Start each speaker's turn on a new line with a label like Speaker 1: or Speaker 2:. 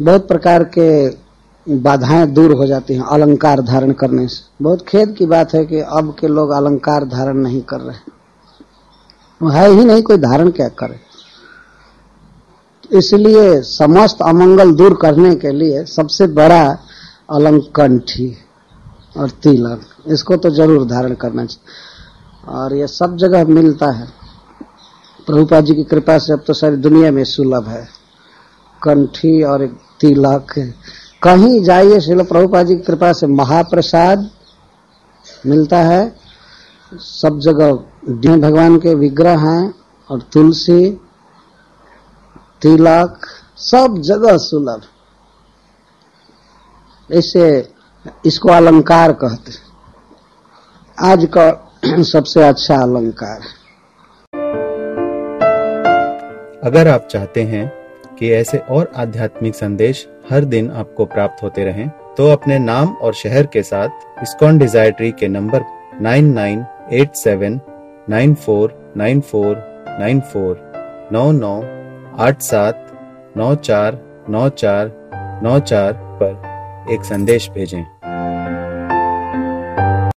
Speaker 1: बहुत प्रकार के बाधाएँ दूर हो जाती हैं अलंकार धारण करने से। बहुत खेद की बात है कि अब के लोग अलंकार धारण नहीं कर रहे है। ही नहीं, कोई धारण क्या करे? इसलिए समस्त अमंगल दूर करने के लिए सबसे बड़ा अलंकंठी और तिलक, इसको तो ज़रूर धारण करना चाहिए। और ये सब जगह मिलता है। प्रभुपा जी की कृपा से अब तो सारी दुनिया में सुलभ है। कंठी और एक तिलक। कहीं जाइए शिल प्रभुपा जी की कृपा से महाप्रसाद मिलता है। सब जगह भगवान के विग्रह हैं और तुलसी, तिलक, सब जगह सुलभ। इसे इसको अलंकार कहते आज का सबसे अच्छा अलंकार।
Speaker 2: अगर आप चाहते हैं कि ऐसे और आध्यात्मिक संदेश हर दिन आपको प्राप्त होते रहें, तो अपने नाम और शहर के साथ इस्कॉन डिजायट्री के नंबर 9987949494 नौ नौ आठ सात नौ चार नौ चार नौ चार पर एक संदेश भेजें।